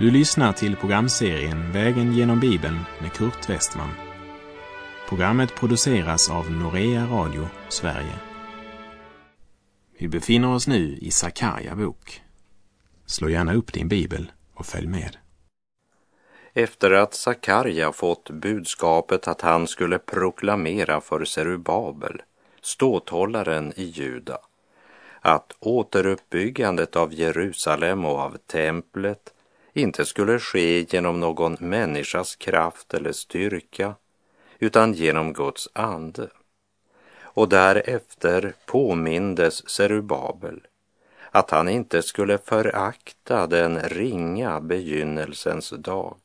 Du lyssnar till programserien Vägen genom Bibeln med Kurt Westman. Programmet produceras av Norea Radio Sverige. Vi befinner oss nu i Sakarja bok. Slå gärna upp din bibel och följ med. Efter att Sakarja fått budskapet att han skulle proklamera för Serubabel, ståthållaren i Juda, att återuppbyggandet av Jerusalem och av templet inte skulle ske genom någon människas kraft eller styrka, utan genom Guds ande. Och därefter påmindes Serubabel att han inte skulle förakta den ringa begynnelsens dag.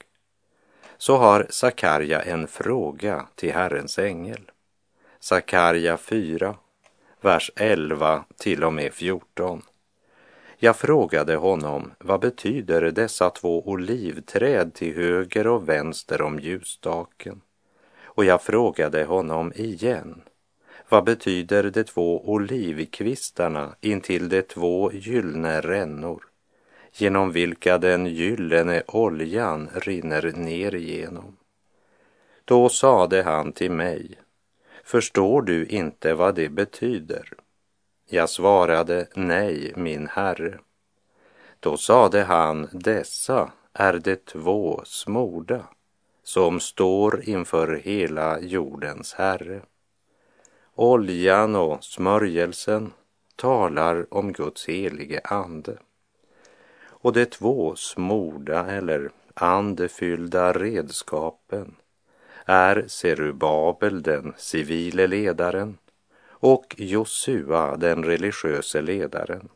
Så har Sakarja en fråga till Herrens ängel. Sakarja 4, vers 11 till och med 14. Jag frågade honom, vad betyder dessa två olivträd till höger och vänster om ljusstaken? Och jag frågade honom igen, vad betyder de två olivkvistarna intill de två gyllene rännor, genom vilka den gyllene oljan rinner ner igenom? Då sade han till mig, förstår du inte vad det betyder? Jag svarade nej, min herre. Då sade han, dessa är de två smorda som står inför hela jordens herre. Oljan och smörjelsen talar om Guds helige ande. Och de två smorda eller andefyllda redskapen är Serubabel, den civile ledaren, och Josua, den religiöse ledaren.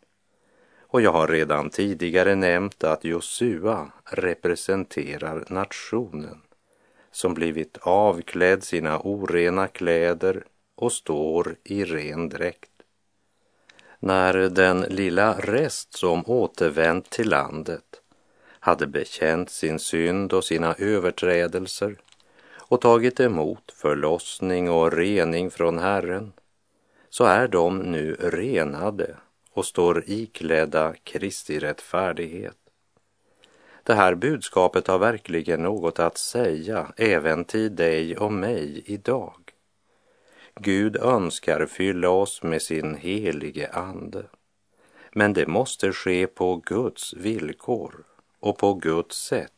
Och jag har redan tidigare nämnt att Josua representerar nationen som blivit avklädd sina orena kläder och står i ren dräkt. När den lilla rest som återvänt till landet hade bekänt sin synd och sina överträdelser och tagit emot förlossning och rening från Herren så är de nu renade och står iklädda Kristi rättfärdighet. Det här budskapet har verkligen något att säga även till dig och mig idag. Gud önskar fylla oss med sin helige ande. Men det måste ske på Guds villkor och på Guds sätt.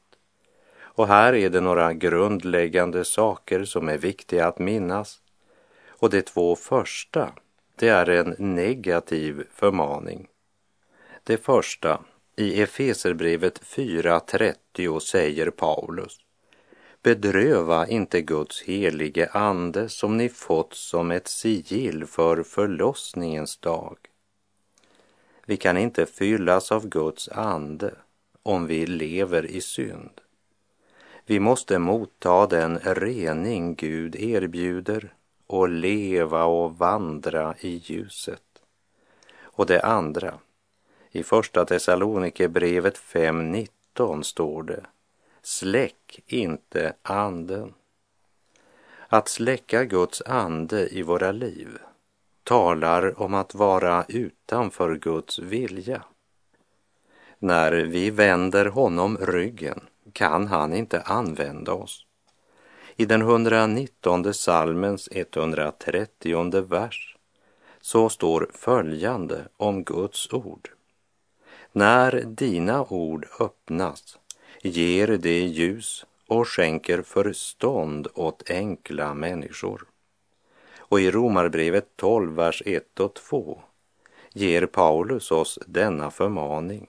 Och här är det några grundläggande saker som är viktiga att minnas. Och de två första, det är en negativ förmaning. Det första, i Efeserbrevet 4.30 säger Paulus Bedröva inte Guds helige ande som ni fått som ett sigill för förlossningens dag. Vi kan inte fyllas av Guds ande om vi lever i synd. Vi måste motta den rening Gud erbjuder och leva och vandra i ljuset. Och det andra, i Första Thessalonikerbrevet 5.19 står det Släck inte anden. Att släcka Guds ande i våra liv talar om att vara utanför Guds vilja. När vi vänder honom ryggen kan han inte använda oss. I den 119 salmens 130 vers så står följande om Guds ord. När dina ord öppnas ger det ljus och skänker förstånd åt enkla människor. Och i Romarbrevet 12, vers 1 och 2 ger Paulus oss denna förmaning.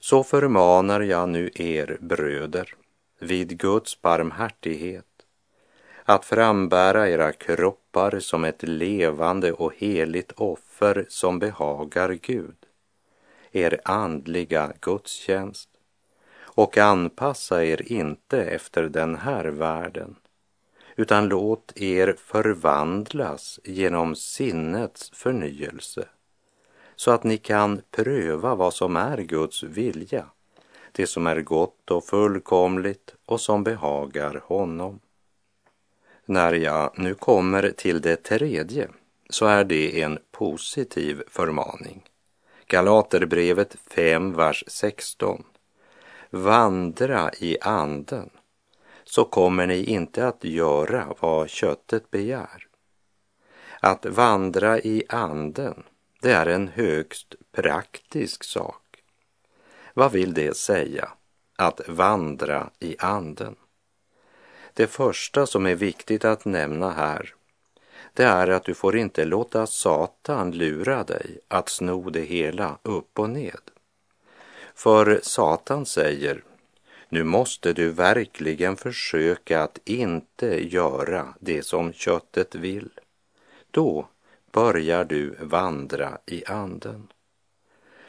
Så förmanar jag nu er bröder vid Guds barmhärtighet att frambära era kroppar som ett levande och heligt offer som behagar Gud, er andliga gudstjänst och anpassa er inte efter den här världen, utan låt er förvandlas genom sinnets förnyelse, så att ni kan pröva vad som är Guds vilja, det som är gott och fullkomligt och som behagar honom. När jag nu kommer till det tredje så är det en positiv förmaning. Galaterbrevet 5, vers 16 vandra i anden så kommer ni inte att göra vad köttet begär. Att vandra i anden, det är en högst praktisk sak. Vad vill det säga, att vandra i anden? Det första som är viktigt att nämna här, det är att du får inte låta Satan lura dig att sno det hela upp och ned. För Satan säger, nu måste du verkligen försöka att inte göra det som köttet vill. Då börjar du vandra i anden.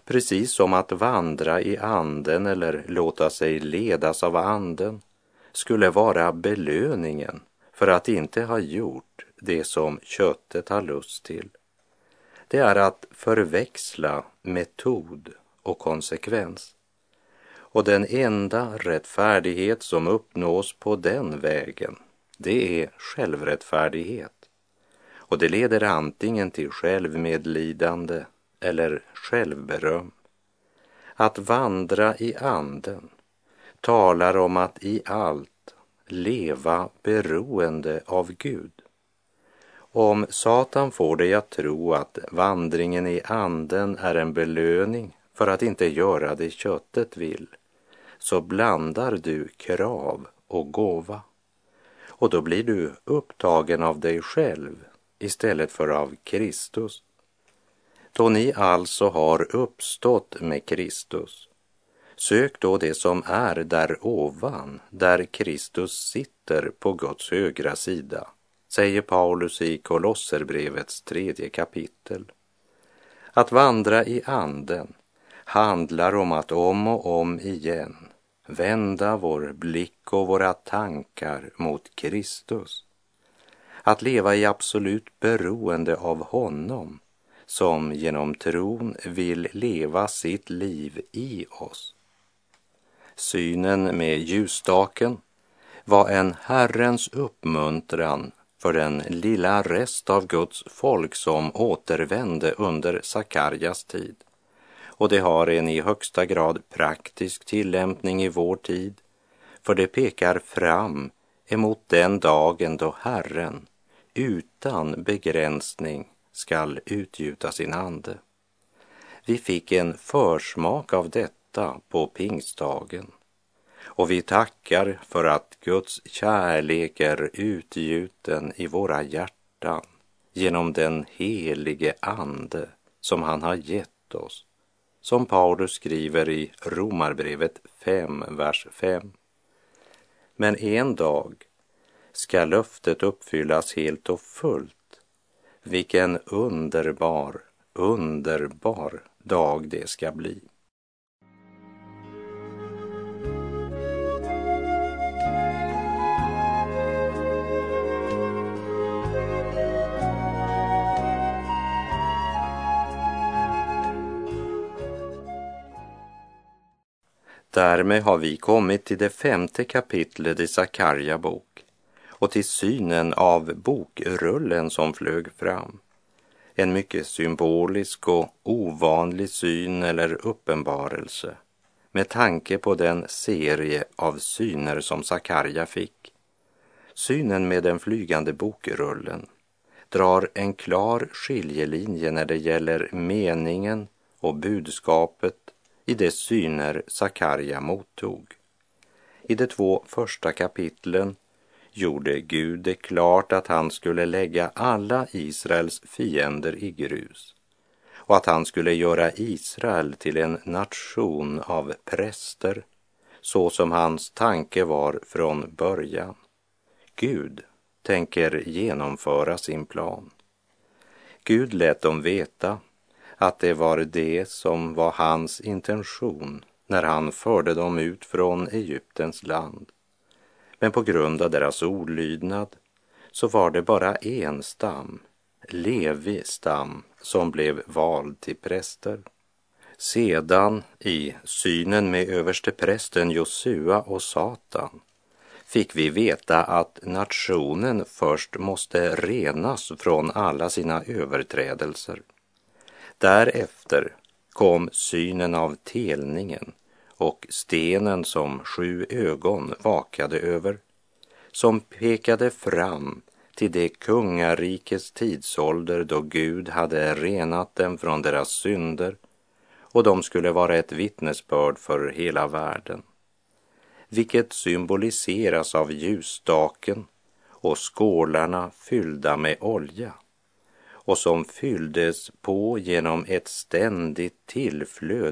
Precis som att vandra i anden eller låta sig ledas av anden skulle vara belöningen för att inte ha gjort det som köttet har lust till. Det är att förväxla metod och konsekvens. Och den enda rättfärdighet som uppnås på den vägen, det är självrättfärdighet. Och det leder antingen till självmedlidande eller självberöm. Att vandra i anden talar om att i allt leva beroende av Gud. Om Satan får dig att tro att vandringen i anden är en belöning för att inte göra det köttet vill, så blandar du krav och gåva. Och då blir du upptagen av dig själv istället för av Kristus. Då ni alltså har uppstått med Kristus, sök då det som är där ovan, där Kristus sitter på Guds högra sida, säger Paulus i Kolosserbrevets tredje kapitel. Att vandra i anden handlar om att om och om igen vända vår blick och våra tankar mot Kristus. Att leva i absolut beroende av honom som genom tron vill leva sitt liv i oss. Synen med ljusstaken var en Herrens uppmuntran för den lilla rest av Guds folk som återvände under Sakarjas tid och det har en i högsta grad praktisk tillämpning i vår tid, för det pekar fram emot den dagen då Herren utan begränsning skall utgjuta sin ande. Vi fick en försmak av detta på pingstdagen och vi tackar för att Guds kärlek är utgjuten i våra hjärtan genom den helige Ande som han har gett oss som Paulus skriver i Romarbrevet 5, vers 5. Men en dag ska löftet uppfyllas helt och fullt. Vilken underbar, underbar dag det ska bli. Därmed har vi kommit till det femte kapitlet i Sakarja bok och till synen av bokrullen som flög fram. En mycket symbolisk och ovanlig syn eller uppenbarelse med tanke på den serie av syner som Sakarja fick. Synen med den flygande bokrullen drar en klar skiljelinje när det gäller meningen och budskapet i de syner Sakarja mottog. I de två första kapitlen gjorde Gud det klart att han skulle lägga alla Israels fiender i grus och att han skulle göra Israel till en nation av präster så som hans tanke var från början. Gud tänker genomföra sin plan. Gud lät dem veta att det var det som var hans intention när han förde dem ut från Egyptens land. Men på grund av deras olydnad så var det bara en stam, Levi stam, som blev vald till präster. Sedan i synen med översteprästen Josua och Satan fick vi veta att nationen först måste renas från alla sina överträdelser. Därefter kom synen av telningen och stenen som sju ögon vakade över, som pekade fram till det kungarikes tidsålder då Gud hade renat dem från deras synder och de skulle vara ett vittnesbörd för hela världen. Vilket symboliseras av ljusstaken och skålarna fyllda med olja och som fylldes på genom ett ständigt tillflöde